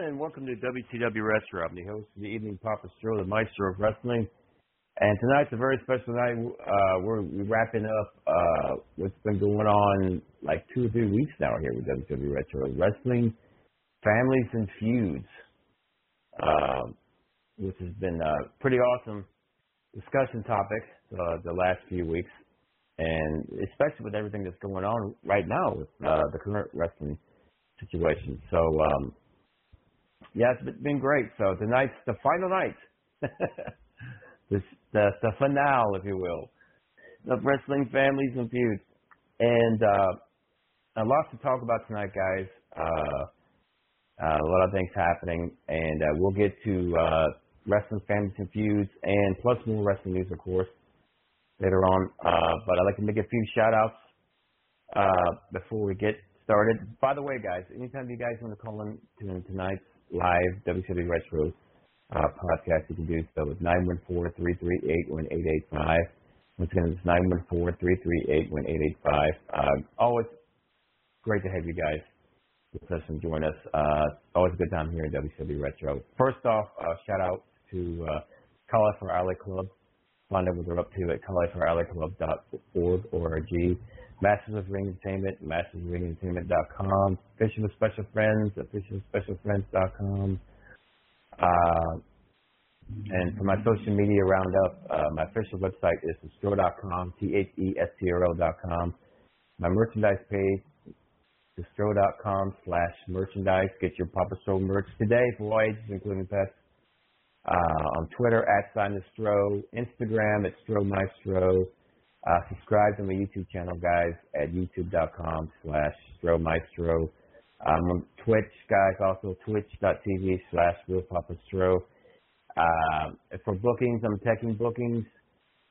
everyone, and welcome to WCW Retro. I'm the host of the evening, Papa Stro, the Maestro of Wrestling. And tonight's a very special night. Uh, we're, we're wrapping up uh, what's been going on like two or three weeks now here with WCW Retro. Wrestling, families, and feuds, uh, which has been a pretty awesome discussion topic uh, the last few weeks. And especially with everything that's going on right now with uh, the current wrestling situation. So, um, yeah, it's been great. So tonight's the final night, this the, the finale, if you will, of wrestling families and feuds, and uh, a lot to talk about tonight, guys. Uh, uh, a lot of things happening, and uh, we'll get to uh, wrestling families and feuds, and plus more wrestling news, of course, later on. Uh, but I'd like to make a few shout outs uh, before we get started. By the way, guys, anytime you guys want to call in to tonight's live WCW Retro uh, podcast, you can do so with 914-338-1885. Once again, it's 914-338-1885. Uh, always great to have you guys with us and join us. Uh, always a good time here at WCW Retro. First off, uh, shout out to uh, Cauliflower Alley Club. Find out what they're up to at caulifloweralleyclub.org or G. Masters of Ring Entertainment, mastersofringentertainment.com, Fishing with Special Friends at fishingwithspecialfriends.com. Uh, and for my social media roundup, uh, my official website is thestro.com, T-H-E-S-T-R-O.com. My merchandise page, thestro.com slash merchandise. Get your Papa Stro merch today for all ages, including pets. Uh, on Twitter, at Sign Instagram, at Stro Maestro. Uh, subscribe to my YouTube channel, guys, at youtube.com slash stromaestro. Um, on Twitch, guys, also twitch.tv slash realpapastro. Uh, for bookings, I'm taking bookings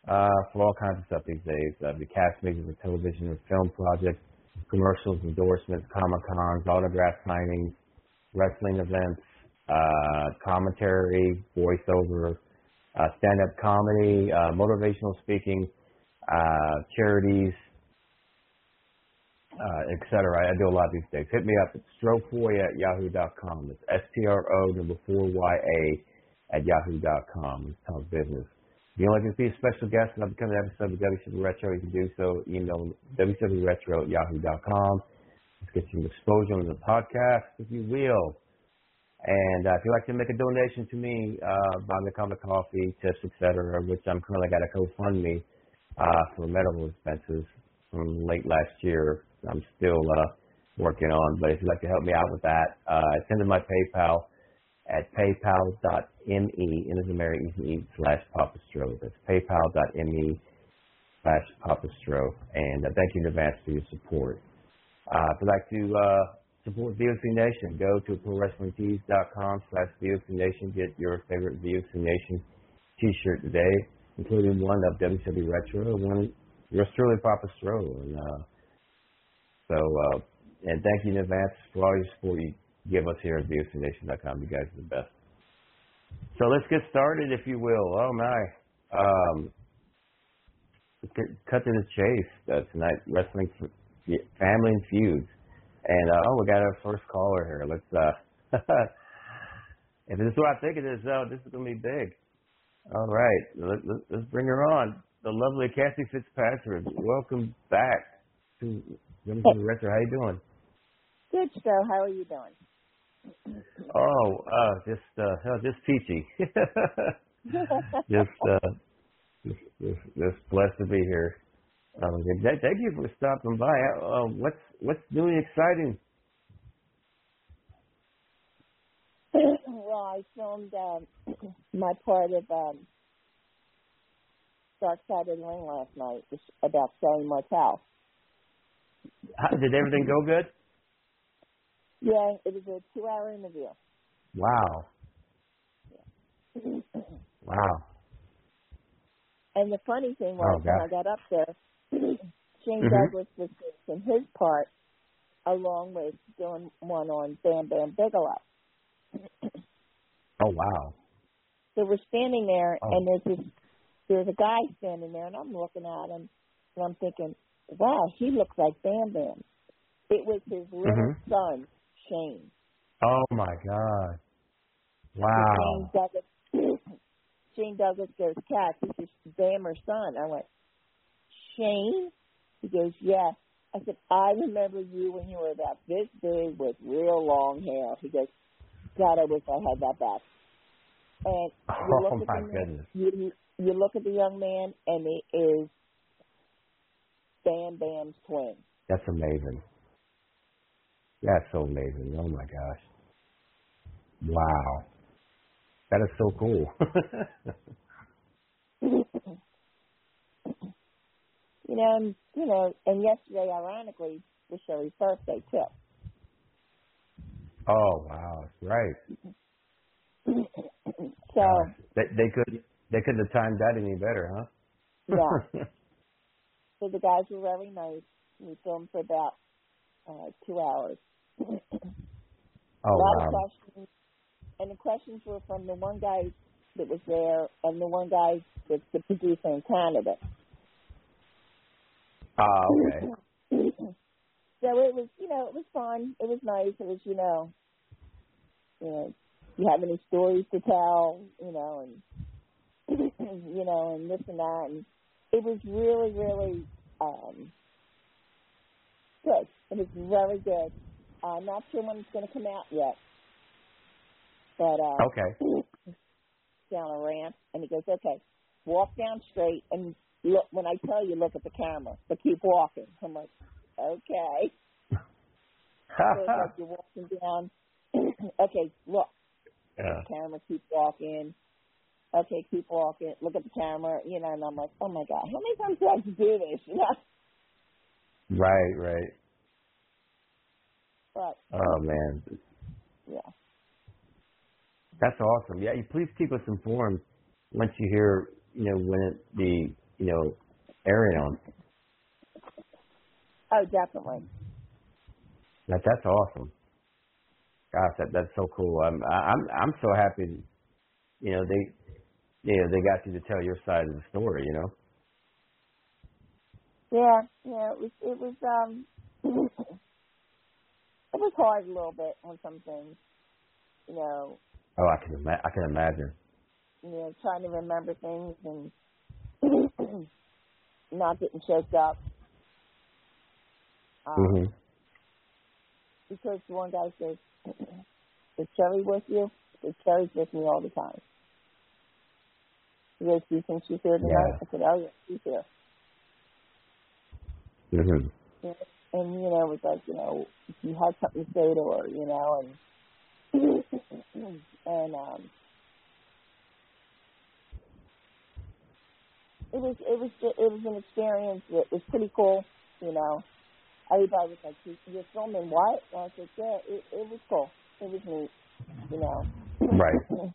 uh, for all kinds of stuff these days. Uh, the cast meetings for television and film projects, commercials, endorsements, Comic-Cons, autograph signings, wrestling events, uh, commentary, voiceover, uh, stand-up comedy, uh, motivational speaking, uh, charities, uh, etc. I do a lot of these things. Hit me up at strofoy at yahoo.com. It's S-T-R-O number 4-Y-A at yahoo.com. It's Tom's business. If you'd like to be a special guest and I'll become an episode of WCW Retro, you can do so. Email www.retro at yahoo.com. Let's get some exposure on the podcast, if you will. And uh, if you'd like to make a donation to me, uh, buy me a cup of coffee, tips, etc., which I'm currently got a GoFundMe uh, for medical expenses from late last year. I'm still uh, working on, but if you'd like to help me out with that, uh, send to my PayPal at paypal.me, in as Mary, E slash papastro. That's paypal.me slash papastro. And uh, thank you in advance for your support. Uh, if you'd like to uh, support VOC Nation, go to prowrestlingtees.com slash VOC Nation. Get your favorite VOC Nation t-shirt today including one of WCW Retro, one yours truly Papa Stro. And uh, so uh, and thank you in advance for all your support you give us here at VOCNation.com. You guys are the best. So let's get started, if you will. Oh my. Um, cut to the chase uh, tonight. Wrestling family and feuds, and uh, oh, we got our first caller here. Let's. uh If this is what I think it is, though, this is gonna be big. All right, let, let, let's bring her on. The lovely Kathy Fitzpatrick. Welcome back to Women's hey. Director. How you doing? Good, Joe. How are you doing? Oh, uh, just uh, just peachy. just, uh, just, just, just blessed to be here. Um, thank you for stopping by. Uh, what's what's new and exciting? well, I filmed um, my part of um, Dark Side of the Ring last night about selling Martel. How, did everything go good? Yeah, it was a two-hour interview. Wow. wow. And the funny thing was, oh, when I got up there, Shane mm-hmm. Douglas was in his part, along with doing one on Bam Bam Bigelow. oh wow! So we're standing there, oh. and there's this, there's a guy standing there, and I'm looking at him, and I'm thinking, wow, he looks like Bam Bam. It was his little mm-hmm. son, Shane. Oh my God! Wow. Shane Douglas, Shane Douglas goes, Cat, this is Bammer's son. I went, Shane? He goes, yeah. I said, I remember you when you were about this big with real long hair. He goes, God, I wish I had that back. And you oh look my at the goodness! You, you look at the young man, and he is Bam Bam's twin. That's amazing. That's so amazing. Oh my gosh! Wow, that is so cool. you know, and, you know, and yesterday, ironically, was Sherri's birthday too. Oh wow, right. so uh, they they could they couldn't have timed that any better, huh? Yeah. so the guys were very nice. We filmed for about uh, two hours. oh A lot wow. of questions, and the questions were from the one guy that was there and the one guy that's the producer in Canada. Ah, uh, okay. so it was, you know, it was fun. It was nice. It was, you know, you know, you have any stories to tell, you know, and you know, and this and that, and it was really, really um, good. It was very good. I'm not sure when it's going to come out yet, but uh, okay. down a ramp, and he goes, "Okay, walk down straight, and look. When I tell you, look at the camera, but keep walking." I'm like, "Okay." so it's like you're walking down okay, look. Yeah. Camera, keep walking. Okay, keep walking. Look at the camera, you know, and I'm like, oh my god, how many times do I have to do this? You know. Right, right. But. Oh man. Yeah. That's awesome. Yeah, you please keep us informed once you hear, you know, when it be, you know, airing on. Oh, definitely. That that's awesome. Gosh, that that's so cool. I'm I'm I'm so happy. You know they, you know they got you to tell your side of the story. You know. Yeah, yeah. It was it was um it was hard a little bit on some things. You know. Oh, I can ima- I can imagine. You know, trying to remember things and not getting choked up. Um, mm-hmm. Because one guy says, is Sherri with you? Because Sherri's with me all the time. He goes, do you think she's here tonight? Yeah. I said, oh, yeah, she's here. Mm-hmm. And, and, you know, it was like, you know, you had something to say to her, you know, and, and, um, it was, it was, it was an experience that was pretty cool, you know everybody was like, "You're filming what?" And I said, "Yeah, it, it was cool. It was neat. You know." Right.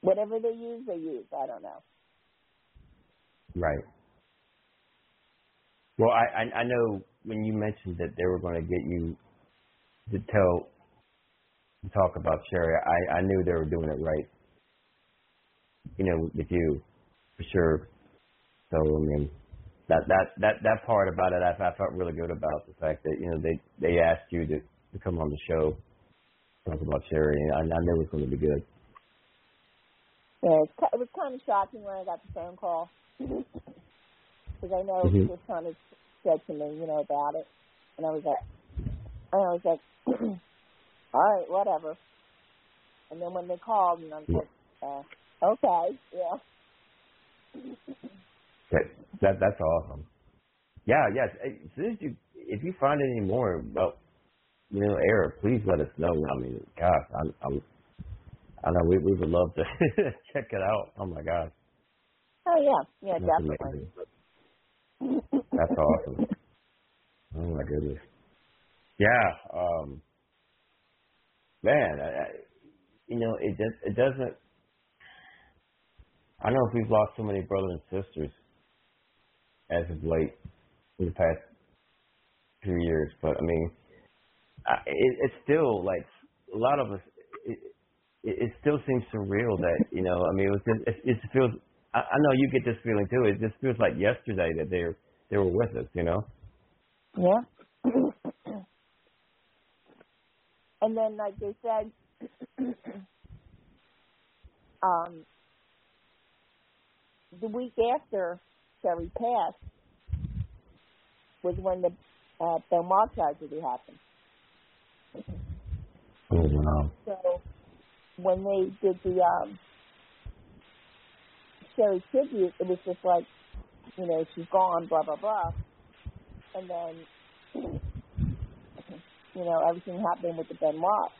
Whatever they use, they use. I don't know. Right. Well, I, I I know when you mentioned that they were going to get you to tell to talk about Sherri. I I knew they were doing it right. You know, with you for sure. So I mean, that that that that part about it, I, I felt really good about the fact that you know they they asked you to to come on the show, talk about Sherri, and I, I knew it was going to be good. Yeah, it, was kind of shocking when I got the phone call because I know Mhm. he just kind of said to me, you know, about it, and I was like, and I was like, all right, whatever. And then when they called, and I was Yeah. like, uh, okay, yeah. That that that's awesome. Yeah, yes. As soon as you if you find any more about you know air, please let us know. I mean, gosh, I'm, I'm I know we we would love to check it out. Oh my gosh, Oh yeah, yeah, that's definitely. amazing. That's awesome. Oh my goodness. Yeah, um, man, I, I, you know it just it doesn't. I know if we've lost so many brothers and sisters as of late in the past few years, but I mean, I, it, it's still like a lot of us. It, it, it still seems surreal that you know. I mean, it was just, it, it feels. I, I know you get this feeling too. It just feels like yesterday that they were they were with us. You know. Yeah. and then, like they said, um, the week after Sherri passed was when the uh, Benoit tragedy happened. Oh wow. So when they did the um, Sherri tribute, it was just like, you know, she's gone, blah blah blah, and then you know everything happening with the Benoit.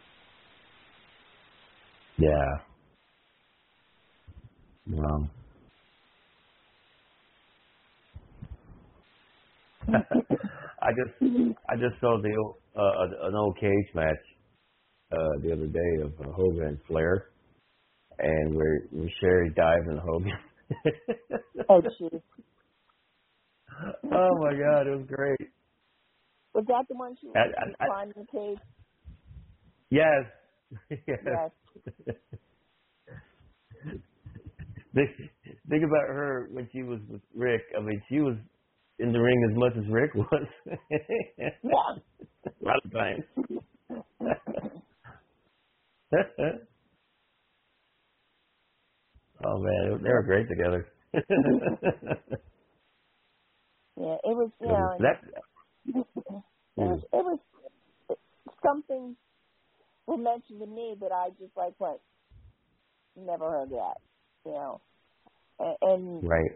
Yeah. Wow. I just I just saw the old- uh, an old cage match uh, the other day of uh, Hogan and Flair, and where where Sherri dives in Hogan. Oh, oh my God, it was great. Was that the one she I- was I- I- climbing the cage? Yes. yes. Yes. think, think about her when she was with Rick. I mean, she was in the ring as much as Rick was. A lot of times. oh man, they were great together. Yeah, it was, you know, that, it was, mm. it was something was mentioned to me that I just like went, never heard that, you know, and, and right.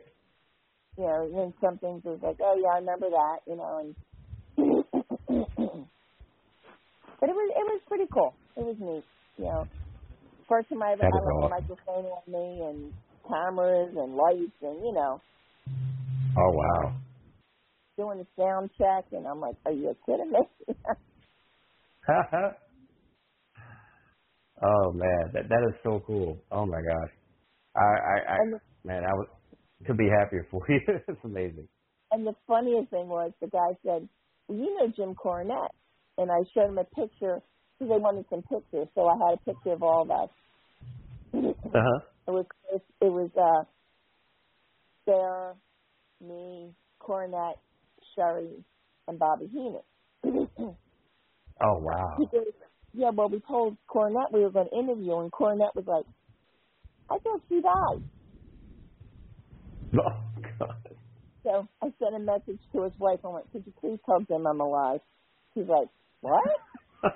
You know, then some things was like, oh yeah, I remember that, you know, and but it was it was pretty cool. It was neat, you know. First time I ever had a microphone on me and cameras and lights and you know Oh wow. doing a sound check and I'm like, are you kidding me? oh man, that that is so cool. Oh my gosh. I I, I the, man, I was could be happier for you. it's amazing. and the funniest thing was the guy said, well, you know Jim Cornette, and I showed him a picture because they wanted some pictures, so I had a picture of all of us. Uh huh. It was it was uh Sarah, me, Cornette, Sherri, and Bobby Heenan. Oh wow. he Yeah, well we told Cornette we were gonna interview and Cornette was like, I thought she died. Oh god. So I sent a message to his wife and went, Could you please tell Jim I'm alive? She's like, What?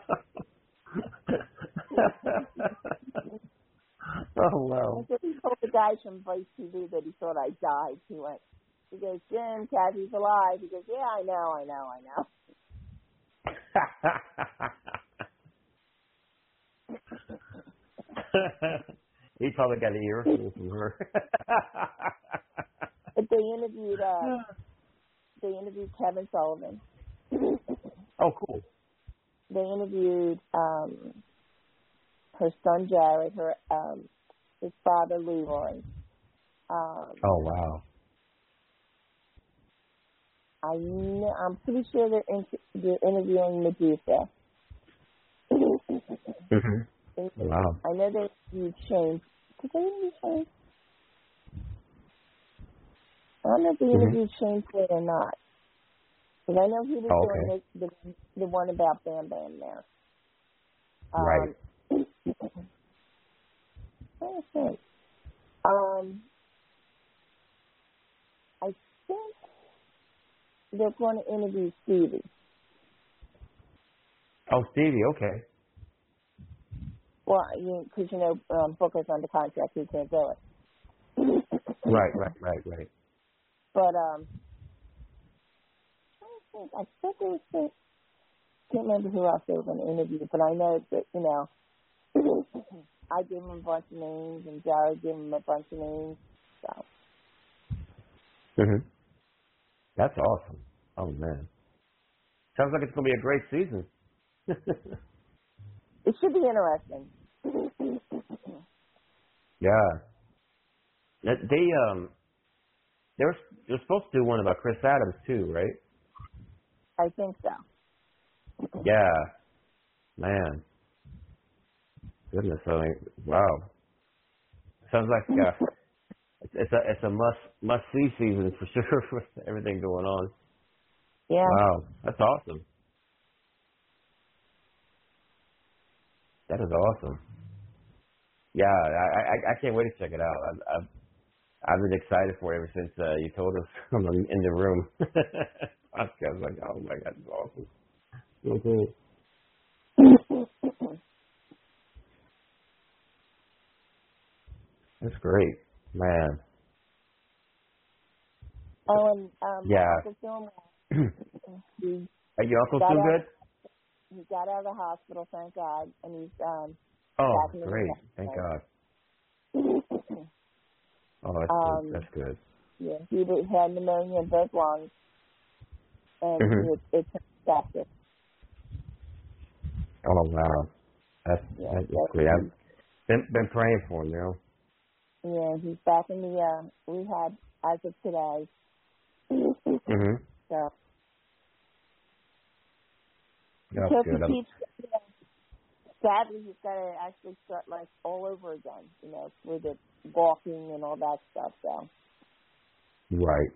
oh wow. Said he told the guys from Vice TV that he thought I died. He went he goes, Jim, Kathy's alive. He goes, Yeah, I know, I know, I know. he probably got an earful from her. They interviewed uh they interviewed Kevin Sullivan. oh, cool. they interviewed um her son Jared, her um his father Leroy. Um Oh, wow. I kn- I'm pretty sure they're in, they're interviewing Medusa. mm-hmm. Wow. I know they interviewed Shane. Did they interview Shane? I don't know if they Mhm. interviewed Shane or not. Because I know he was Oh, doing the, the the one about Bam Bam there. Right. Um, trying to think. Um, I think they're going to interview Stevie. Oh, Stevie. Okay. Well, you because you know um, Booker's under contract, he can't do it. Right. Right. Right. Right. But um, I think I think it was the, can't remember who else they were going to interview, but I know that you know I gave him a bunch of names and Jared gave him a bunch of names. So hmm That's awesome. Oh man. Sounds like it's gonna be a great season. it should be interesting. yeah. That- They um they were they're supposed to do one about Chris Adams too, right? I think so. Yeah. Man. Goodness, I mean, wow. Sounds like uh, it's, it's a it's a must must see season for sure with everything going on. Yeah. Wow, that's awesome. That is awesome. Yeah, I I, I can't wait to check it out. I've I've, I've been excited for it ever since uh, you told us I'm in the room. I was like, oh my god, that's awesome. So cool. That's great, man. oh, and um, Yeah. my uncle's doing well. He Hey, your uncle's Got still out. good? he got out of the hospital, thank God, and he's um Oh, Back in the great. Thank God. Oh, that's Um, good. That's good. yeah, he was- had pneumonia in both lungs, and Mhm. it, it's infected. Oh wow. That's Yeah, that's yeah. great. I've been been praying for him, you know. Yeah, he's back in the uh, rehab as of today. Mhm. so That's good. he keeps. You know, sadly, he's got to actually start like all over again. You know, with the walking and all that stuff. So, Right.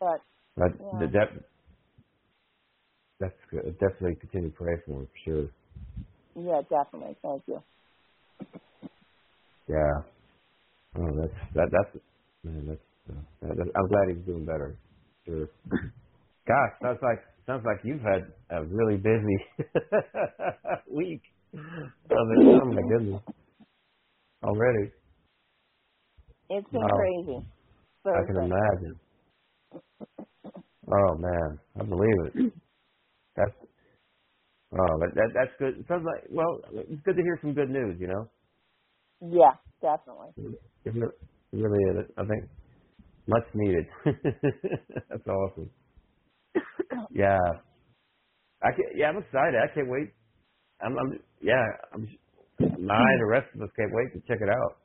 but But Yeah. that that's good. Definitely continue to pray for him for sure. yeah, definitely. Thank you. Yeah. Oh, that's that that's man. That's, uh, that, that, I'm glad he's doing better. Sure. Gosh, sounds like sounds like you've had a really busy week. Oh my, oh my goodness. Already, It's been Wow. crazy. I can imagine. Oh man, I believe it. That's oh, that, that that's good. It sounds like well, it's good to hear some good news. You know, Yeah, definitely. it really is. I think much needed. that's awesome. Yeah, I can, yeah, I'm excited. I can't wait. I'm, I'm yeah, I'm. I and the rest of us can't wait to check it out.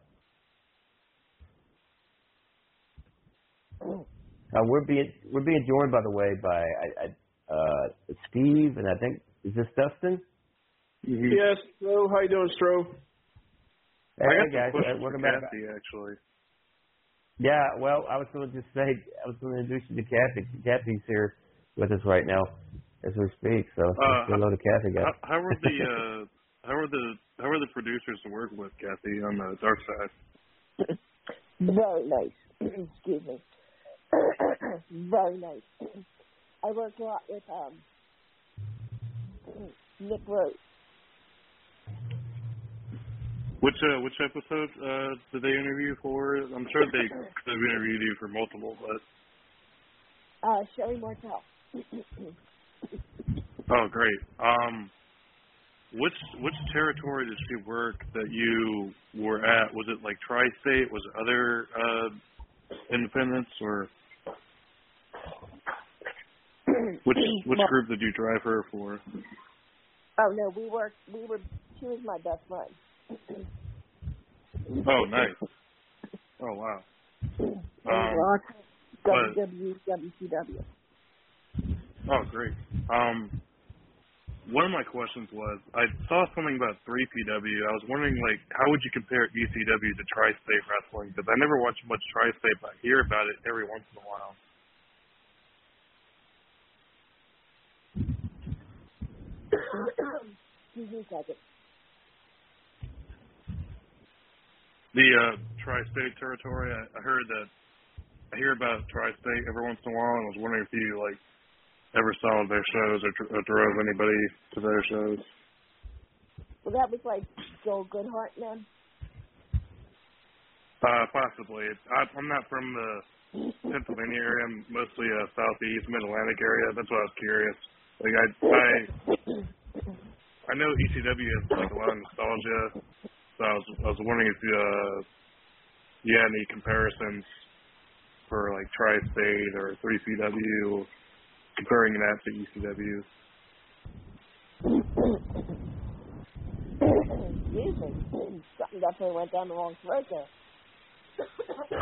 Uh, we're being we're being joined, by the way, by I, I, uh, Steve, and I think is this Dustin? Yes. So, how you doing, Stro? Hey, I hey, guys, some uh, welcome back. Kathy, actually. Yeah, well, I was going to just say I was going to introduce you to Kathy. Kathy's here with us right now as we speak. So Uh, hello to Kathy, guys. How, how were the uh, how were the how were the producers to work with, Kathy, on the dark side? Very nice. Excuse me. Very nice. I worked a lot with um Nick Rose. Which uh, which episode uh, did they interview for? I'm sure they could have interviewed you for multiple, but Uh Sherri Martel. Oh, great. Um, which which territory did she work that you were at? Was it like tri-state? Was it other uh, independents or which which Well, group did you drive her for? Oh no, we worked we were she was my best friend. Oh, nice. Oh, wow. Um, WWCW. Oh, great. Um, one of my questions was I saw something about 3PW. I was wondering, like, how would you compare ECW to Tri-State Wrestling? Because I never watch much Tri-State, but I hear about it every once in a while. Excuse me a second. The uh, Tri-State territory. I, I heard that. I hear about Tri-State every once in a while, and I was wondering if you like ever saw their shows or, or drove anybody to their shows. Well, that was like Joel Goodhart then. Uh, possibly. I, I'm not from the Pennsylvania area. I'm mostly uh, southeast, mid Atlantic area. That's why I was curious. Like I, I, I know ECW has like a lot of nostalgia. So I was, I was wondering if uh, you had any comparisons for like Tri-State or 3CW, comparing that to ECW. Excuse me. Something definitely went down the wrong throat there.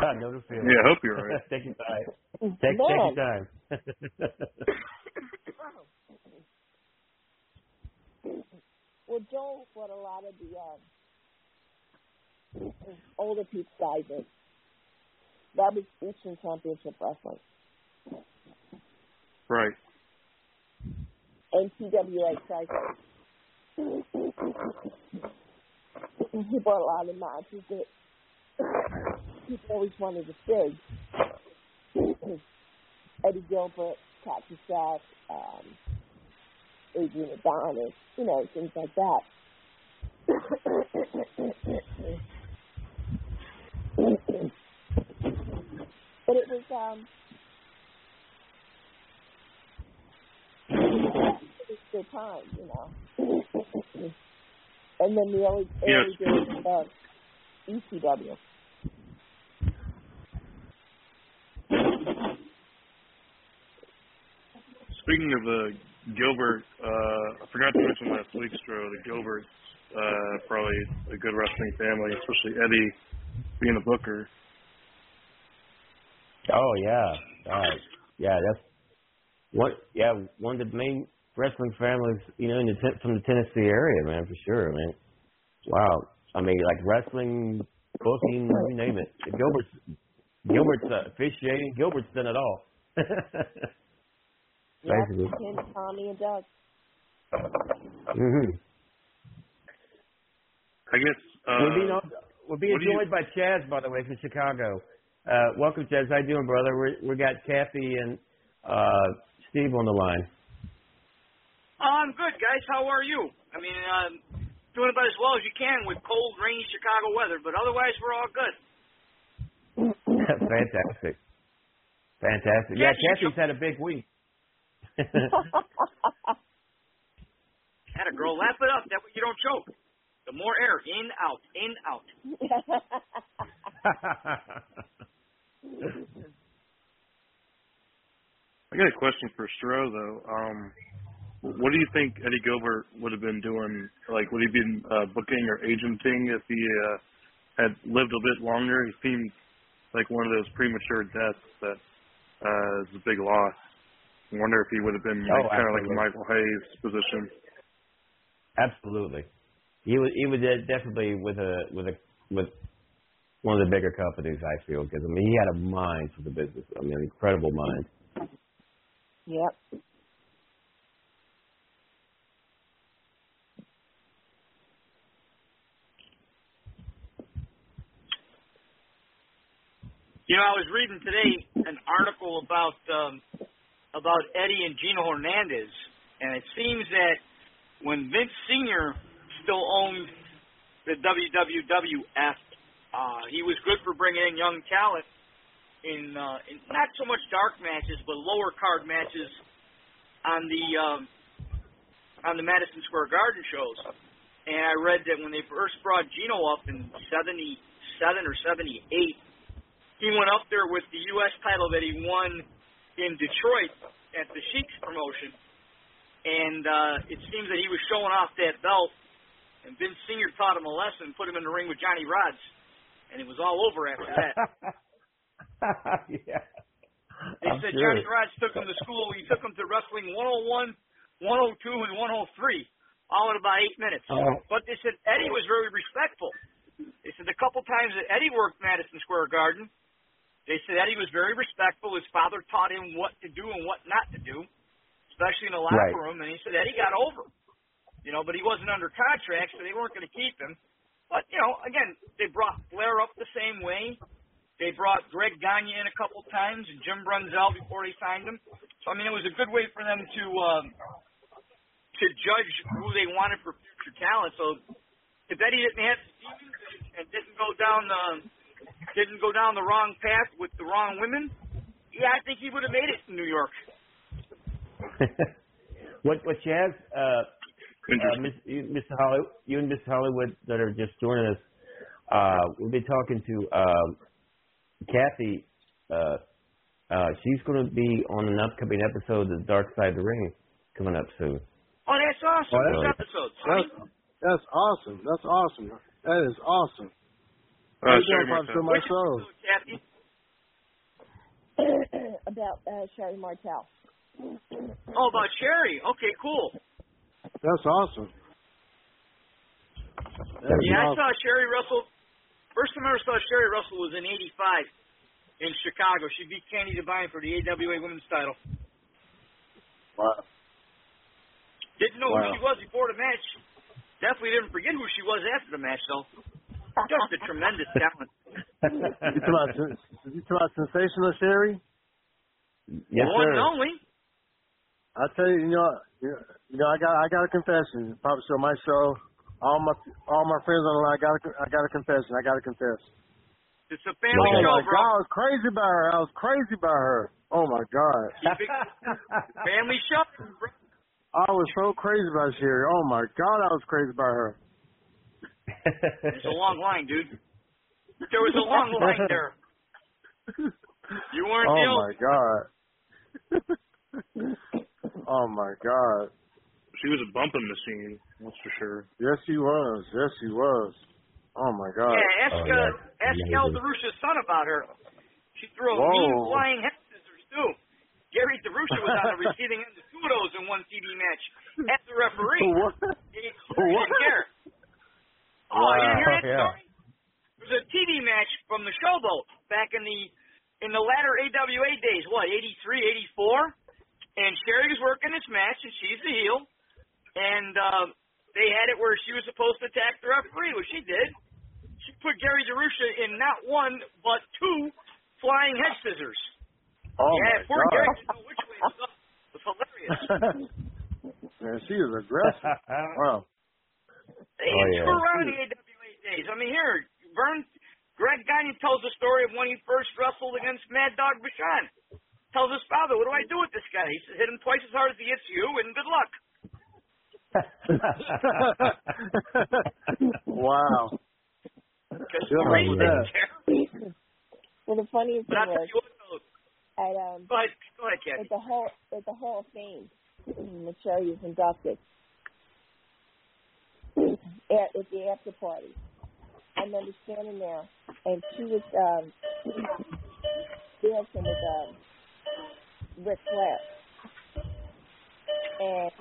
Ah, no to fear. Yeah, I hope you're right. take your time. Take, take your Man. time. Well, Joel, what a lot of the um, older people guys in. That was Eastern Championship Wrestling. Right. NTWA cycle. he brought a lot of matches that people always wanted to see. Eddie Gilbert, Cat Cassette, um, Adrian Adonis, you know, things like that. but it was um it was good time, you know. and then the early early Yes. days of ECW. Speaking of the Gilbert, uh, I forgot to mention last week's show. The Gilberts, uh, probably a good wrestling family, especially Eddie being a booker. Oh yeah, uh, yeah. That's what. Yeah, one of the main wrestling families, you know, in the ten, from the Tennessee area, man, for sure, man. Wow. I mean, like wrestling, booking, you name it. Gilbert's Gilbert's uh, officiating. Gilbert's done it all. Basically. Yep, Ken, Tommy, and Doug. hmm I guess. Uh, we're being we're being what do you- joined by Chaz, by the way, from Chicago. Uh, welcome, Chaz. How you doing, brother? We we got Kathy and uh, Steve on the line. Oh, I'm good, guys. How are you? I mean, um, doing about as well as you can with cold, rainy Chicago weather, but otherwise we're all good. Fantastic. Fantastic. Yeah, Kathy, Kathy's had a big week. Had a girl, laugh it up. That way you don't choke. The more air, in, out, in, out. I got a question for Stro though. Um, what do you think Eddie Gilbert would have been doing? Like, would he been uh, booking or agenting if he uh, had lived a bit longer? He seemed like one of those premature deaths that uh, is a big loss. I wonder if he would have been like, Oh, kind of like. Michael Hayes' position. Absolutely. He was he was definitely with a with a with one of the bigger companies. I feel because I mean he had a mind for the business. I mean, an incredible mind. yep. You know, I was reading today an article about um, about Eddie and Gino Hernandez, and it seems that when Vince Senior still owned the WWF, uh, he was good for bringing in young talent in, uh, in not so much dark matches, but lower card matches on the um, on the Madison Square Garden shows. And I read that when they first brought Gino up in '77 or '78 he went up there with the U.S. title that he won in Detroit at the Sheik's promotion, and uh, it seems that he was showing off that belt, and Vince Senior taught him a lesson, put him in the ring with Johnny Rodz, and it was all over after that. yeah. They I'm said sure. Johnny Rodz took him to school. He took him to Wrestling 101 102 and 103, all in about eight minutes. Oh. But they said Eddie was very respectful. They said the couple times that Eddie worked Madison Square Garden, they said Eddie was very respectful. His father taught him what to do and what not to do, especially in the locker Right. room. And he said Eddie got over, you know, but he wasn't under contract, so they weren't going to keep him. But you know, again, they brought Flair up the same way. They brought Greg Gagne in a couple times and Jim Brunzell before they signed him. So I mean, it was a good way for them to um, to judge who they wanted for future talent. So if Eddie didn't have Stevens and didn't go down the didn't go down the wrong path with the wrong women, yeah, I think he would have made it in New York. what what Chaz, uh, uh, Miss, you, Mr. Hollywood, you and Mr. Hollywood that are just joining us, uh, we'll be talking to um, Kathy. Uh, uh, she's going to be on an upcoming episode of The Dark Side of the Ring coming up soon. Oh, that's awesome. Oh, Which that's- episode? That's that's awesome. That's awesome. That is awesome. Uh, Sherri doing, Pop, Martel. to my Which show? episode, Kathy? about uh, Sherri Martel. Oh, about Sherri. Okay, cool. That's awesome. That is Yeah, I saw Sherri Russell. First time I ever saw Sherri Russell was in '85 in Chicago. She beat Candy Devine for the AWA Women's Title. Wow. Didn't know Wow. who she was before the match. Definitely didn't forget who she was after the match, though. Just a tremendous talent. You talking about, you talking about sensational Sherri? yes, the one sir. and only. I tell you, you know, you you know, I got I got a confession. Pop show, my show. All my all my friends on the line. I got a, I got a confession. I got to confess. It's a family oh show, my bro. God, I was crazy about her. I was crazy about her. Oh my God, family show. bro. I was so crazy about Sherri. Oh my God, I was crazy about her. It's a long line, dude. There was a long line there. You weren't the Oh only. my God. oh my God. She was a bumping machine, that's for sure. Yes, she was. Yes, she was. Oh my God. Yeah, ask Oh, uh, yeah. ask Amazing. Al DeRusha's son about her. She threw a Whoa. mean flying head scissors too. Gary DeRusha was on the receiving end of two of those in one TV match. As the referee, What? he he What? didn't care. Oh, you hear that yeah. story? It was a TV match from the Showboat back in the in the latter AWA days. What, 83, 84? And Sherri was working this match, and she's the heel. And uh, they had it where she was supposed to attack the referee, which she did. She put Gary DeRusha in not one but two flying head scissors. Oh yeah, my poor Gary God. didn't know which way it was up. It was hilarious. Man, she is aggressive. Wow. They Oh, didn't yeah. screw around the AWA days. I mean, here, Verne, Greg Gagne tells the story of when he first wrestled against Mad Dog Vachon. Tells his father, "What do I do with this guy?" He says, "Hit him twice as hard as he hits you, and good luck." wow. Because Good Greg didn't care. Well, the funniest But thing was you what, though. at um Go ahead, go ahead, Kathy. at the hall at the Hall of Fame, when Sherri was inducted at, at the after party. I remember standing there, and she was um, dancing with um, Ric Flair. And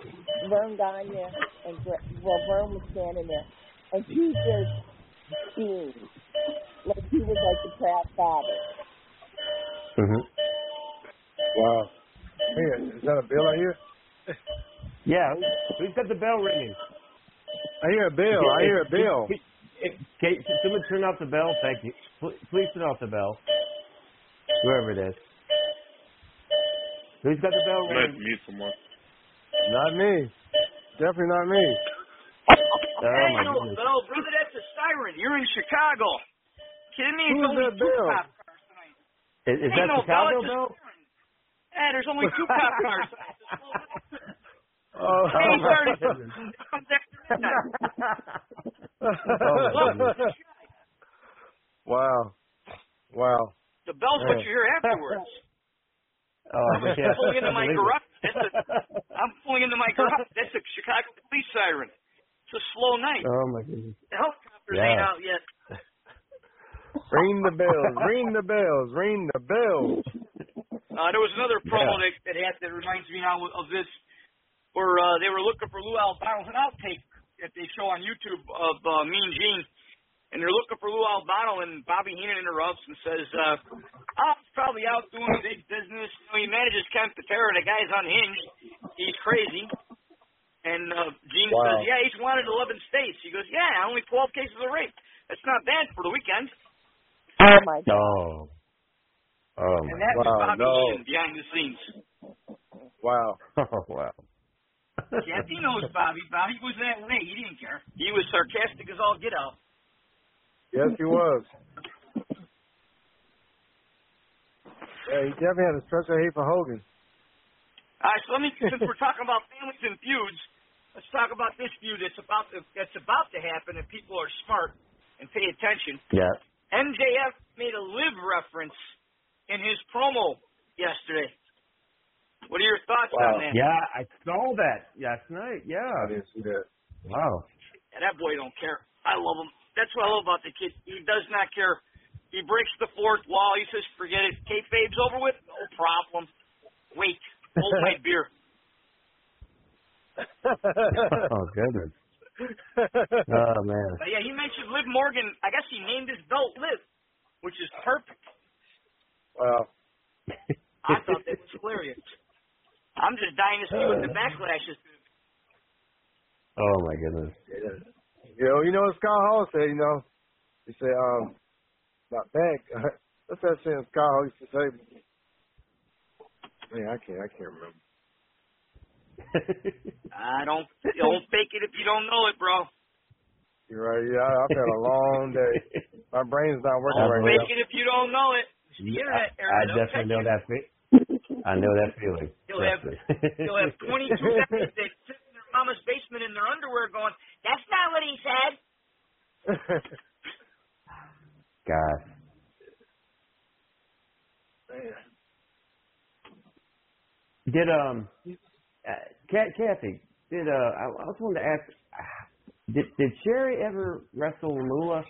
Verne Gagne and Gre- well, Verne was standing there, and he just beamed like he was like the proud father. Mm-hmm. Wow. Hey, is that a bell I hear? Yeah, who's got the bell ringing? I hear a bell. I hear a bill. Okay, someone turn off the bell. Thank you. Please turn off the bell. Whoever it is. Who's got the bell I'm gonna have to ringing? mute someone. Not me. Definitely not me. Oh, oh hey, my no, goodness. no, brother, that's a siren. You're in Chicago. Kidding me? It's Who's only that two bell? cop cars tonight. Is, is that no Chicago bell, bell? siren. Yeah, there's only two cop cars. Oh, Hey, my sorry. goodness. Comes after midnight. Oh, wow. Wow. The bell's what you hear afterwards. Oh, I'm pulling into my Unbelievable. garage. That's a, I'm pulling into my garage. That's a Chicago police siren. It's a slow night. Oh my goodness. The helicopters Yeah. ain't out yet. Ring the bells. Ring the bells. Ring the bells. Uh, there was another promo Yeah. that, that had that reminds me now of this. Were uh, they were looking for Lou Albano's an outtake that they show on YouTube of uh, Mean Gene, and they're looking for Lou Albano, and Bobby Heenan interrupts and says, uh, "Oh, he's probably out doing big business. You know, he manages Ken Patera. The guy's unhinged. He's crazy." And uh, Gene Wow. says, "Yeah, he's wanted in 11 states." He goes, "Yeah, only 12 cases of rape. That's not bad for the weekend." Oh my god. Oh. Oh And my. that was Wow, Bobby no. Heenan behind the scenes. Wow. Oh wow. Kathy knows Bobby. Bobby was that way. He didn't care. He was sarcastic as all get out. Yes, he was. Yeah, he definitely had a special hate for Hogan. All right, so let me, since we're talking about families and feuds, let's talk about this feud that's about to, that's about to happen if people are smart and pay attention. Yeah. MJF made a live reference in his promo yesterday. What are your thoughts Wow. on that? Yeah, I saw that last night. I Yeah. didn't see that. Wow. And that boy don't care. I love him. That's what I love about the kid. He does not care. He breaks the fourth wall. He says, "Forget it. Kate Kayfabe's over with. No problem. Wait. Hold my beer." oh goodness. Oh man. But yeah, he mentioned Liv Morgan. I guess he named his belt Liv, which is perfect. wow. I thought that was hilarious. I'm just dying to see what the backlash is. Oh my goodness. You know, you know what Scott Hall said, you know? He said, um, not back. What's that saying Scott Hall used to say? Man, I can't, I can't remember. I don't don't fake it if you don't know it, bro. You're right, yeah, I- I've had a long day. My brain's not working Don't right fake it if you don't know it. Yeah, the I. I definitely know you. that fe- I know that feeling. You'll have- Trust me. You'll have 22 guys that sit in their mama's basement in their underwear going, "That's not what he said." God. Did um, uh, Kathy? Did uh, I, I was wanting to ask, uh, did did Sherri ever wrestle Moolah?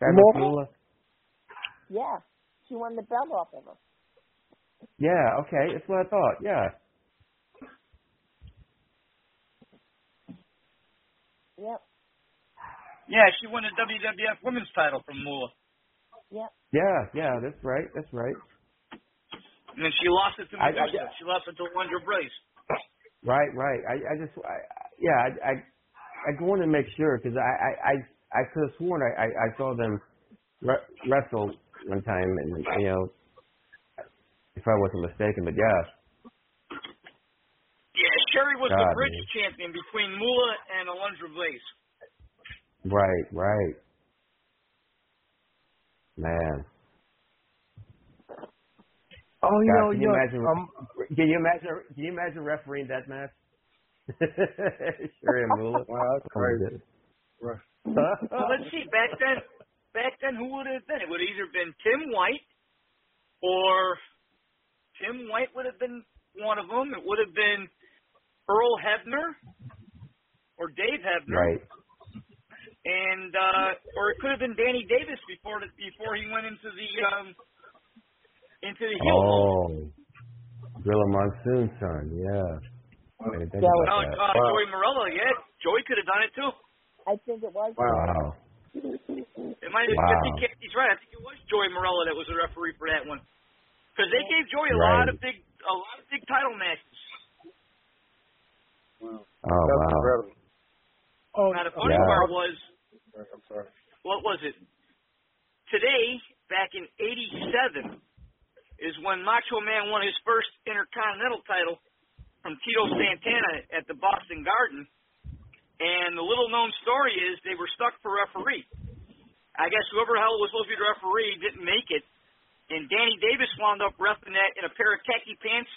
Fabulous Moolah? Moolah? Yeah. She won the belt off of her. Yeah. Okay, that's what I thought. Yeah. Yep. Yeah, she won the WWF Women's title from Moolah, Yep. Yeah. Yeah. That's right. That's right. and then she lost it to I- I- she lost it to Alundra Blaze. Right, right. I, I just, I, I- yeah, I, I, I wanted to make sure because I, I, I, I could have sworn I, I, I saw them re- wrestle one time, and you know, if I wasn't mistaken, but yeah, Yeah, Sherri was the God, bridge man. champion between Moolah and Alundra Blaze. right, right, man. oh, you God, know, can you you know, imagine? um, Can you imagine? Can you imagine refereeing that match? Sherri and Moolah. wow, that's crazy. goodness. Right. Well, let's see. Back then, back then, who would it have been? It would have either been Tim White, or Tim White would have been one of them. It would have been Earl Hebner, or Dave Hebner, right. and uh, or it could have been Danny Davis before the, before he went into the um, into the heel. Oh, Gorilla Monsoon son. Yeah. I didn't think Yeah, about No, that. uh, Wow. Joey Marella, yeah, Joey could have done it too. I think it was. Wow. Wow. It might have Wow. been He's right. I think it was Joey Marella that was the referee for that one. Because they gave Joey a Right. lot of big, a lot of big title matches. Wow. Oh That's wow. incredible. Oh, Now the funny Yeah. part was, I'm sorry. what was it? Today, back in '87, is when Macho Man won his first Intercontinental title from Tito Santana at the Boston Garden. And the little known story is they were stuck for referee. I guess whoever the hell was supposed to be the referee didn't make it. And Danny Davis wound up refing that in a pair of khaki pants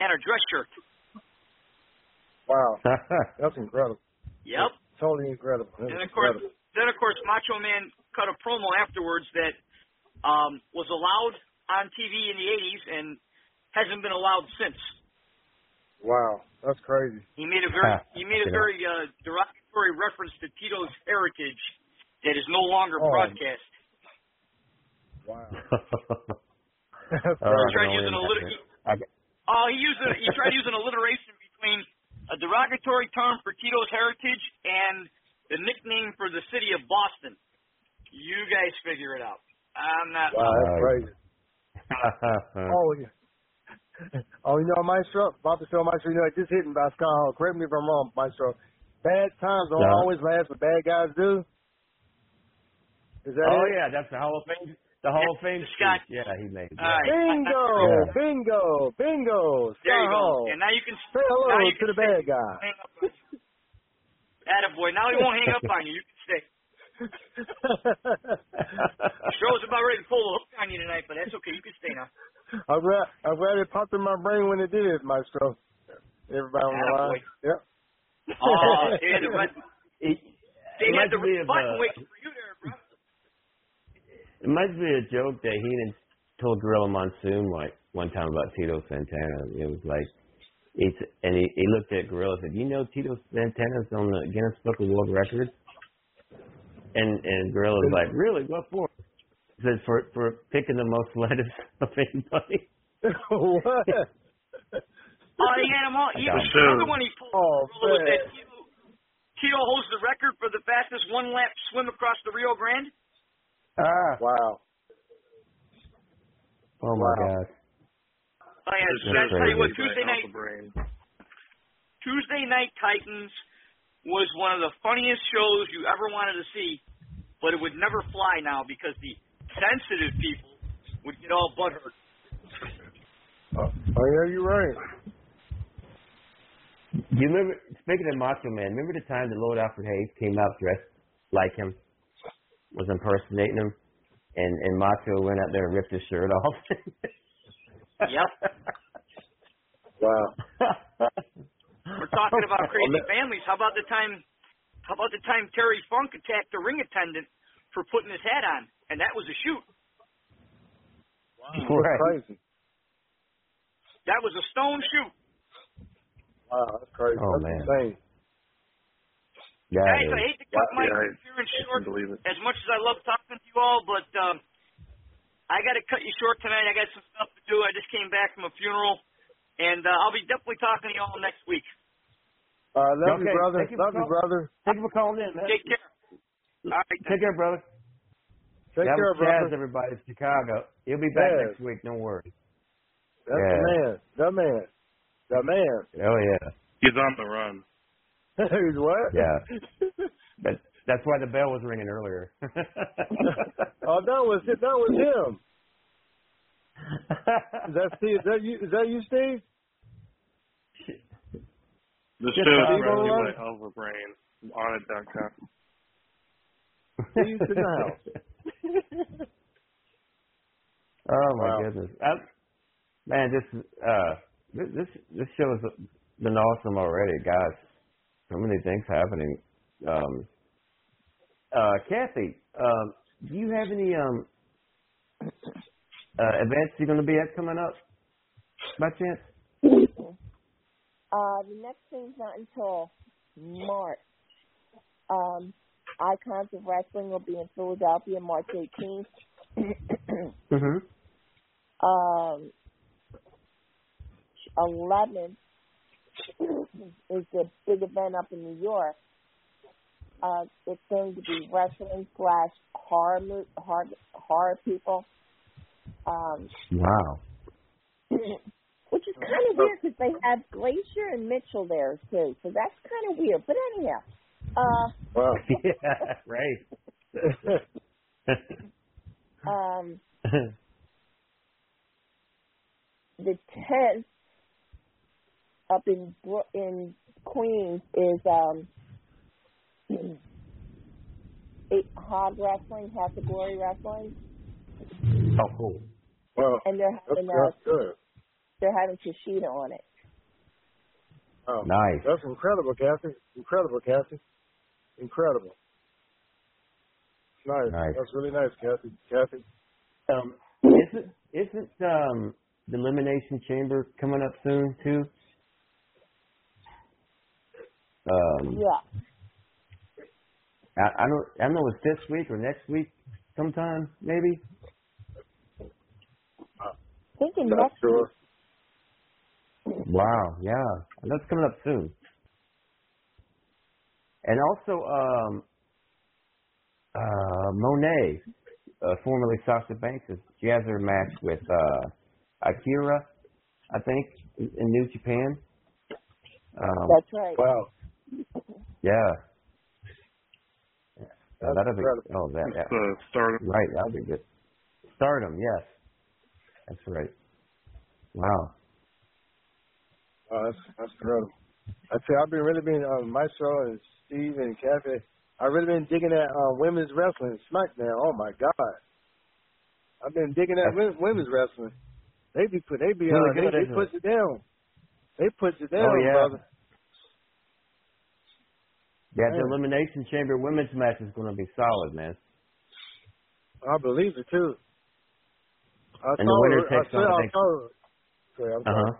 and a dress shirt. Wow. That's incredible. Yep. Totally incredible. That's And of course, incredible. then of course, Macho Man cut a promo afterwards that um, was allowed on TV in the '80s and hasn't been allowed since. Wow. That's crazy. He made a very Ha. he made a very uh, derogatory reference to Tito's heritage that is no longer Oh. broadcast. Wow. oh, He tried using a He, I Oh, he used a, he tried to use an alliteration between a derogatory term for Tito's heritage and the nickname for the city of Boston. You guys figure it out. I'm not. Wow, that's crazy. Oh, yeah. Oh, you know, Maestro, about to show Maestro, you know, it just hit me by Scott Hall. Correct me if I'm wrong, Maestro. Bad times don't Yeah. always last, but bad guys do. Is that oh it? yeah, that's the Hall of Fame. The Hall of Fame Scott. speech. Yeah, he made. it. All right. Bingo, Yeah. bingo, bingo. There you Scott go. Hall. And now you can Say hello now to the bad guy. Hang up on you. Attaboy. Now he won't hang up on you. You can stay. Show's about ready to pull the hook on you tonight, but that's okay. You can stay now. I'm glad, I'm glad it popped in my brain when it did, Maestro. Everybody on the line. Yep. Oh, they had the red, It, they it had reminds the red button waiting for you there, bro. It reminds me of a joke that Heenan told Gorilla Monsoon like one time about Tito Santana. It was like, it's, and he, he looked at Gorilla and said, "You know Tito Santana's on the Guinness Book of World Records." And and Gorilla was like, "Really? What for?" He said, "For for picking the most lettuce of anybody." what? Oh, he had them all. He was it. the one he pulled. Oh, was man. that Tito, Tito holds the record for the fastest one lap swim across the Rio Grande. Ah! Wow. Oh my Wow. God! Oh yeah, It's I That's tell you what. Tuesday night. Tuesday night Titans was one of the funniest shows you ever wanted to see, but it would never fly now because the sensitive people would get all butthurt. Oh, oh yeah, you're right. Do you remember? Speaking of Macho Man, remember the time that Lord Alfred Hayes came out dressed like him, was impersonating him, and and Macho went out there and ripped his shirt off. Yep. Wow. We're talking about crazy families. How about the time? How about the time Terry Funk attacked the ring attendant for putting his hat on, and that was a shoot. That's Right. crazy. That was a stone shoot. Wow, that's crazy. Oh, that's man. insane. Yeah, Guys, I hate to cut my Yeah, appearance short as much as I love talking to you all, but um, I got to cut you short tonight. I got some stuff to do. I just came back from a funeral, and uh, I'll be definitely talking to you all next week. All right, love you, brother. you love you, brother. Thank you for calling in, man. Take care. All right. Take care, brother. Take that care, was Chaz, brother. everybody. It's Chicago. He'll be back Yes. next week. Don't worry. That's Yeah. the man. The man. The man. Oh yeah, He's on the run. He's what? yeah. But that's why the bell was ringing earlier. oh, that was it. That was him. Is that Steve? Is that you? Is that you, Steve? The Just show is Steve brought to you Irwin? by Overbrain on it.com. Steve's in the house. oh my Wow. goodness, I, man! This uh, this this this show has been awesome already, guys. So many things happening. Um, uh, Kathy, um, do you have any um uh, events you're going to be at coming up by chance? Uh, the next thing's not until March. Um, Icons of Wrestling will be in Philadelphia March 18th. Mm-hmm. um, 11th is the big event up in New York. Uh, it's going to be wrestling slash horror, horror, horror people. Um, Wow. which is kind of weird because they have Glacier and Mitchell there too, so that's kind of weird. But anyhow, uh, Wow. yeah, right. um, the tenth up in in Queens is um, Hog Wrestling, House of Glory Wrestling, oh, cool. Wow. and they're That's, having uh, that's good. they're having Kushida on it. Oh, Nice. That's incredible, Kathy. Incredible, Kathy. Incredible. Nice. Nice. That's really nice, Kathy. Kathy. Um, isn't isn't um the elimination chamber coming up soon too? Um, Yeah, I, I don't I don't know if it's this week or next week, sometime maybe. Thinking Not next sure. week. Wow, yeah, that's coming up soon. And also, um, uh, Monet, uh, formerly Sasha Banks, she has her match with uh, Akira, I think, in New Japan. Um, That's right. Wow. yeah. So that'll be oh that, It's that the start. right that'll be good. Stardom, yes, that's right. Wow. Oh, that's that's incredible. I tell you, I've been really been uh, Maestro and Steve and Kathy. I've really been digging at uh, women's wrestling, SmackDown. Oh my God, I've been digging at women's wrestling. They be put, they be, Really uh, they, good, they puts it down. They puts it down, Oh, yeah. brother. Yeah, the Elimination Chamber women's match is going to be solid, man. I believe it too. I And the winner. I takes saw, on, I I think- Sorry, uh huh.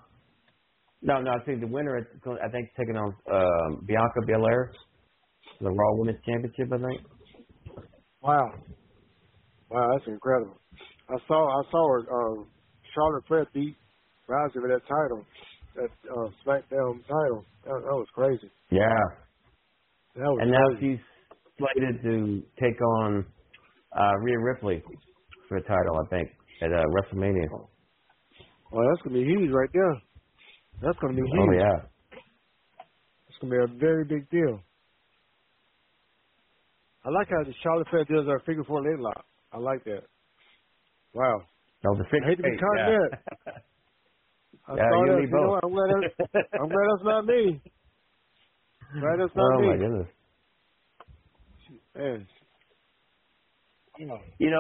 No, no, I think the winner is. I think taking on um, Bianca Belair, the Raw Women's Championship. I think. Wow. Wow, that's incredible. I saw I saw her um Charlotte Flair beat Rousey for that title, that uh SmackDown title. That, that was crazy. Yeah. That was And now crazy. she's slated to take on uh, Rhea Ripley for the title. I think at uh, WrestleMania. Oh, that's gonna be huge right there. That's gonna be huge. Oh yeah. It's gonna be a very big deal. I like how the Charlotte Flair does her figure four leg lock. I like that. Wow. No, the I hate to be eight, caught in yeah. that. I Yeah, you that. and You know both. what? I'm glad that's, I'm glad that's not me. Glad that's not oh me. my goodness. Man. You know, you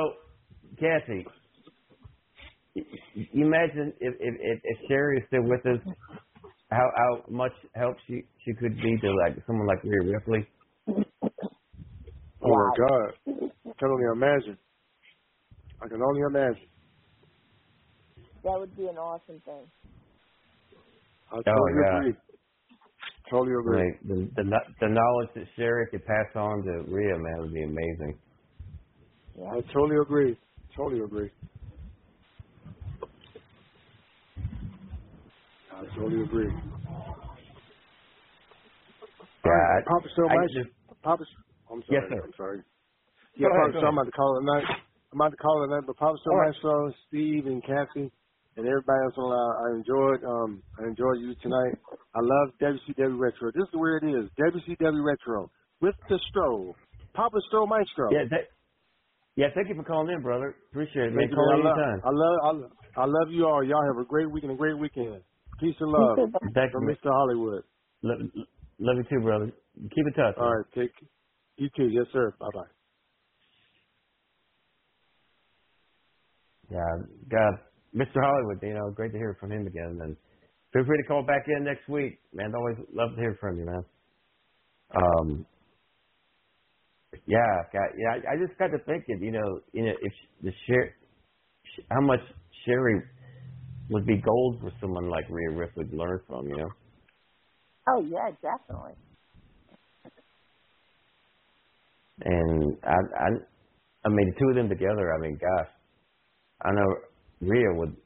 imagine if if if, if Sherri is still with us, how how much help she she could be to like someone like Rhea Ripley. Oh my God. I can only imagine. I can only imagine. That would be an awesome thing. I oh, totally yeah. agree. Totally agree. Like the, the the knowledge that Sherri could pass on to Rhea, man, would be amazing. I totally agree. Totally agree. I totally agree. Yeah, I, Papa so much. just, Papa, I'm sorry. Yes, sir. I'm sorry. Yeah, ahead, Papa so I'm about to call it night. I'm about to call it night, but Papa so All right. so Steve and Kathy and everybody else on uh, I enjoyed um I enjoyed you tonight. I love WCW Retro. This is where it is. WCW Retro with the Stroll. Papa Stro Maestro. yeah, that, yeah. Thank you for calling in, brother. Appreciate it, man. Call. I love. I love, I love, I love you all. Y'all have a great week and a great weekend. Peace and love Thank from you. Mr. Hollywood. Love, love you too, brother. Keep in touch. man. All right, take you too. Yes, sir. Bye bye. Yeah, God, Mr. Hollywood, you know, great to hear from him again. And feel free to call back in next week, man. Always love to hear from you, man. Um, yeah, got, yeah. I, I just got to thinking, you know, you know, if the share, how much Sherri would be gold for someone like Rhea Ripley to learn from, you know. Oh yeah, definitely. And I, I, I mean, the two of them together. I mean, gosh, I know Rhea would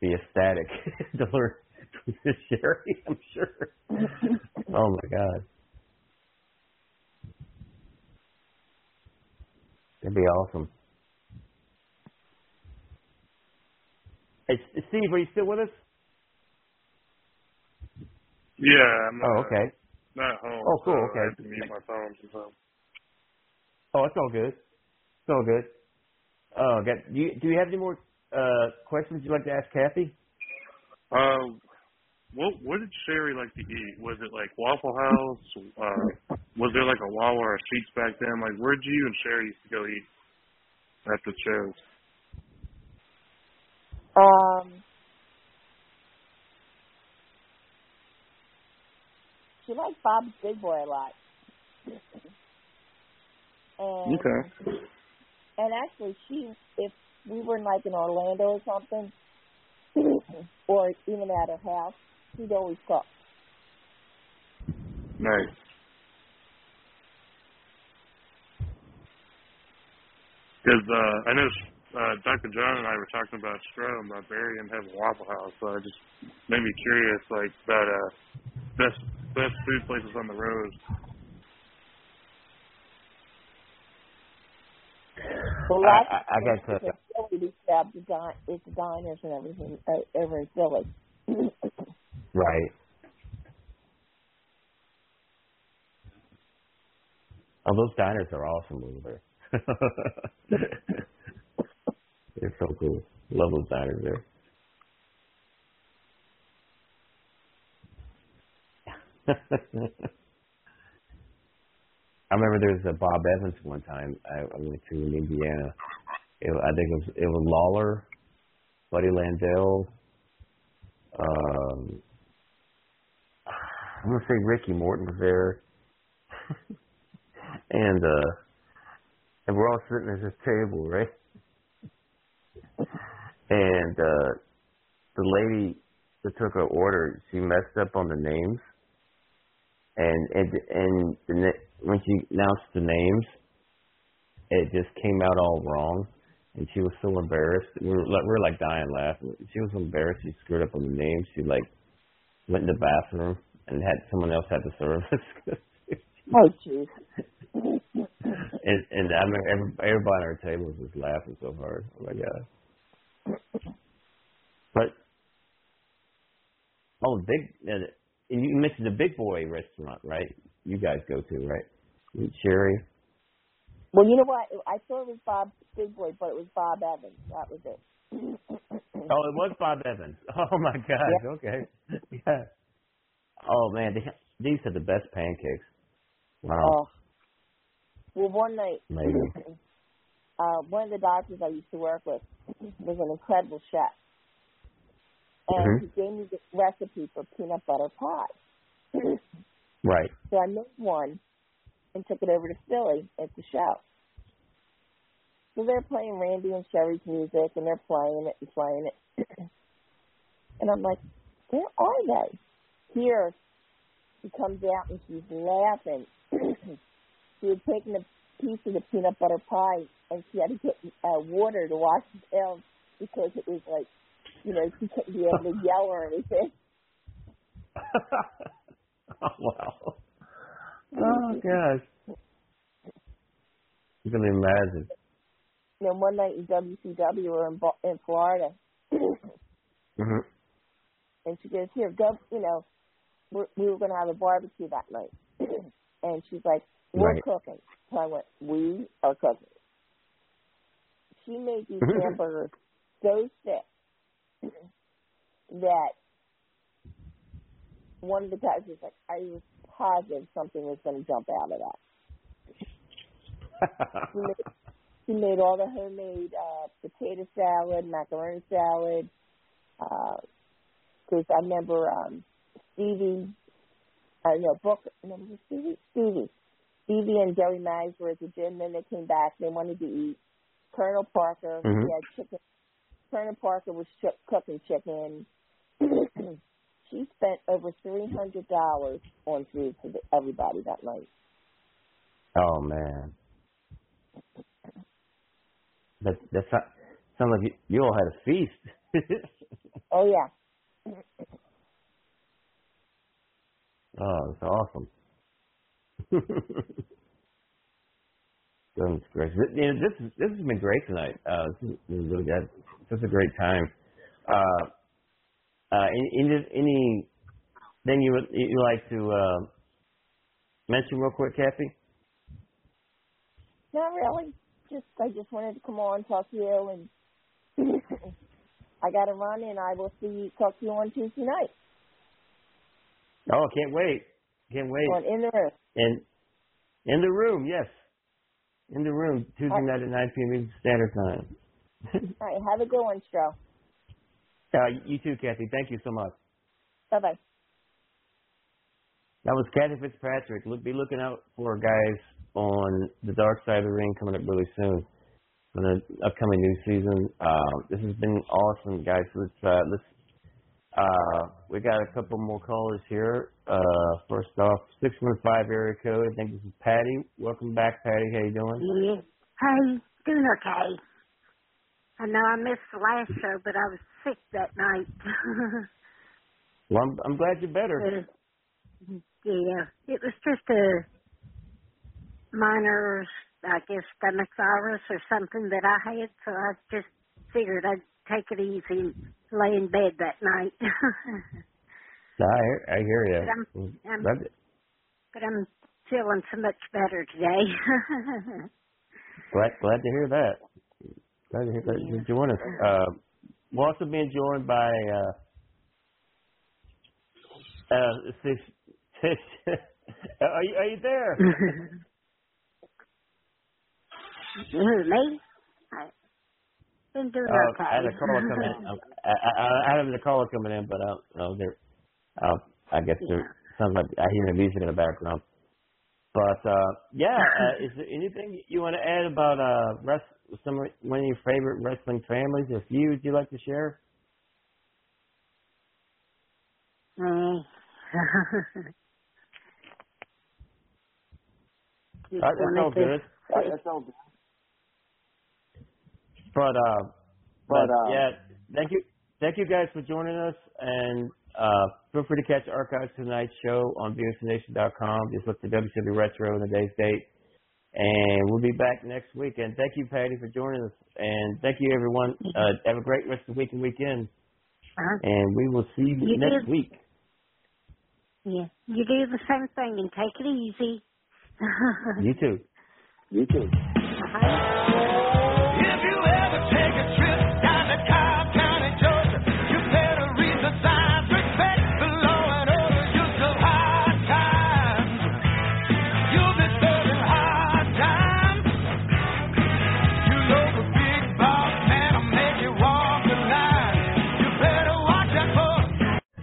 be ecstatic to learn from Sherri. I'm sure. oh my God, that'd be awesome. Hey, Steve, are you still with us? Yeah, I'm Oh, uh, okay. not home. Oh, cool, so okay. I have to mute my phone sometimes. Oh, it's all good. It's all good. Oh, got, do you do you have any more uh, questions you'd like to ask Kathy? Uh, what what did Sherri like to eat? Was it like Waffle House? Uh, was there like a Wawa or a Sheets back then? Like, where'd you and Sherri used to go eat after shows? Um, she liked Bob's Big Boy a lot. And Okay. and actually she if we were in like in Orlando or something or even at her house, she'd always cook. Nice. Because uh, I know uh, Dr. John and I were talking about Strom, about Barry and having Waffle House. So I just made me curious, like about uh, best best food places on the road. Well, I, that's I, I got to. Philly, have the di- it's the diners and everything uh, over in Philly. Right. Oh, those diners are awesome over there. They're so cool. Love those diners there. I remember there was a Bob Evans one time I, I went to in Indiana. It, I think it was it was Lawler, Buddy Landel, um, I'm gonna say Ricky Morton was there, and uh, and we're all sitting at this table, right? And uh, the lady that took her order, she messed up on the names, and and and the, when she announced the names, it just came out all wrong, and she was so embarrassed. We were like, we were like dying laughing. She was embarrassed. She screwed up on the names. She like went in the bathroom and had someone else had the service. Oh, jeez. And and I mean, every, everybody on our table was just laughing so hard. Oh my god! But oh, big. Uh, and you mentioned the Big Boy restaurant, right? You guys go to, right? Sherri. Well, you know what? I thought it was Bob Big Boy, but it was Bob Evans. That was it. Oh, it was Bob Evans. Oh my gosh. Okay. Yeah. Oh man, they, these are the best pancakes. Wow. Oh. Well, one night, Amazing. uh, one of the doctors I used to work with was an incredible chef, and Mhm. he gave me the recipe for peanut butter pie. Right. So I made one and took it over to Philly at the show. So they're playing Randy and Sherri's music, and they're playing it and playing it. and I'm like, where are they? Here, she comes out and she's laughing. She had taken a piece of the peanut butter pie, and she had to get uh, water to wash it down because it was like, you know, she couldn't be able to yell or anything. oh wow. Oh gosh. You can imagine. And then one night in WCW, we were in, in Florida, hmm and she goes, "Here, go." You know, we're, we were going to have a barbecue that night, and she's like, "We're Right. cooking." So I went, "We are cooking." She made these hamburgers so thick that one of the guys was like, "I was positive something was going to jump out of that." She made, she made all the homemade uh, potato salad, macaroni salad. Because I remember um, Stevie, uh, no, Book, no, was it Stevie? Stevie. Stevie and Joey Maggs were at the gym, then they came back. They wanted to eat. Colonel Parker, Mhm. he had chicken. Colonel Parker was ch- cooking chicken. she spent over three hundred dollars on food for the, everybody that night. oh man. That that sounds sound like you, you all had a feast. Oh yeah, oh, that's awesome. Goodness gracious. You know, this is, this has been great tonight. Uh, this is, this is really good. Such a great time. Uh, uh, any, any, any thing you would you like to uh, mention real quick, Kathy? not really. Just I just wanted to come on talk to you, and I got to run, and I will see talk to you on Tuesday night Oh, I can't wait. Can't wait. on In the Room. And in the room, yes. In the room, Tuesday night at 9 p.m. Eastern Standard Time. All right, have a good one, Stro. uh, you too, Kathy. Thank you so much. Bye bye. That was Kathy Fitzpatrick. Look, be looking out for guys on the dark side of the ring coming up really soon for the upcoming new season. Uh, this has been awesome, guys. Let's uh, let's. Uh, we got a couple more callers here. Uh, first off, six one five area code. I think this is Patty. Welcome back, Patty. How you doing? Yeah. Hey, doing okay. I know I missed the last show, but I was sick that night. well, I'm, I'm glad you're better. Uh, yeah, it was just a minor, I guess, stomach virus or something that I had, so I just figured I'd take it easy lay in bed that night. no, I, I hear you. But I'm, I'm, but I'm feeling so much better today. glad glad to hear that. Glad to hear that you join us. Uh, we're also being joined by uh, uh, Fish. Fish. are you are you there? Who me? I been doing uh, okay. I had a caller coming in. I, I, I had a caller coming in, but I don't know. There, uh, I guess yeah. there sounds like I hear the music in the background. But uh yeah, uh, is there anything you want to add about uh rest some one of your favorite wrestling families or feuds you'd like to share? Me. Uh, that's all good. That's all good. But uh, But, but uh, yeah, thank you, thank you guys for joining us, and uh, feel free to catch archives tonight's show on VOCNation.com. Just look for WCW Retro and the day's date, and we'll be back next week. And thank you, Patty, for joining us, and thank you, everyone. Uh, have a great rest of the week and weekend, Uh-huh. and we will see you, You next did. week. Yeah, you do the same thing and take it easy. You too. You too. Uh-huh.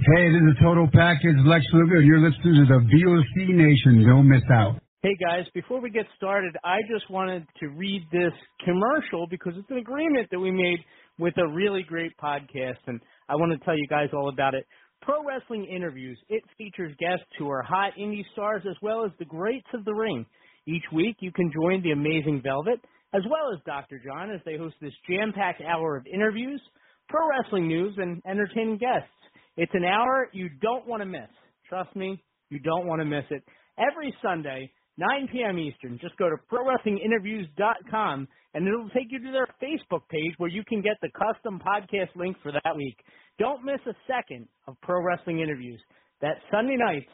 Hey, this is Total Package Lex Luger, and you're listening to the VOC Nation. Don't miss out. Hey guys, before we get started, I just wanted to read this commercial because it's an agreement that we made with a really great podcast, and I want to tell you guys all about it. Pro Wrestling Interviews. It features guests who are hot indie stars as well as the greats of the ring. Each week, you can join the Amazing Velvet as well as Dr. John as they host this jam-packed hour of interviews, pro wrestling news, and entertaining guests. It's an hour you don't want to miss. Trust me, you don't want to miss it. Every Sunday, 9 p.m. Eastern. Just go to ProWrestlingInterviews.com and it'll take you to their Facebook page where you can get the custom podcast link for that week. Don't miss a second of Pro Wrestling Interviews. That Sunday nights,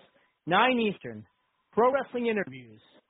9 Eastern.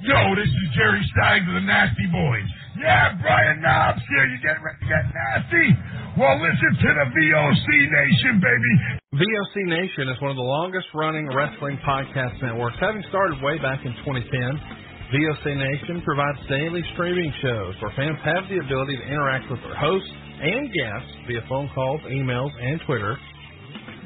Yo, this is Jerry Stein of the Nasty Boys. Yeah, Brian Knobbs here. You getting ready to get nasty? Well, listen to the VOC Nation, baby. VOC Nation is one of the longest running wrestling podcast networks, having started way back in 2010. VOC Nation provides daily streaming shows where fans have the ability to interact with their hosts and guests via phone calls, emails, and Twitter.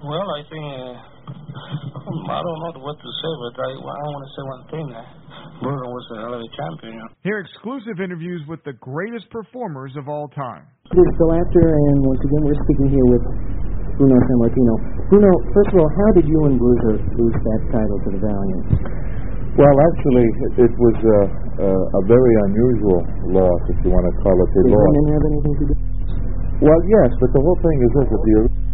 Well, I think uh, I don't know what to say, but I, I want to say one thing. Uh, Bruno was a hell of a champion. You? Hear exclusive interviews with the greatest performers of all time. This is Bill Apter, and once again, we're speaking here with Bruno Sammartino. Bruno, first of all, how did you and Bruiser lose that title to the Valiant? Well, actually, it was a, a, a very unusual loss, if you want to call it a Did loss. women have anything to do? Well, yes, but the whole thing is this: that the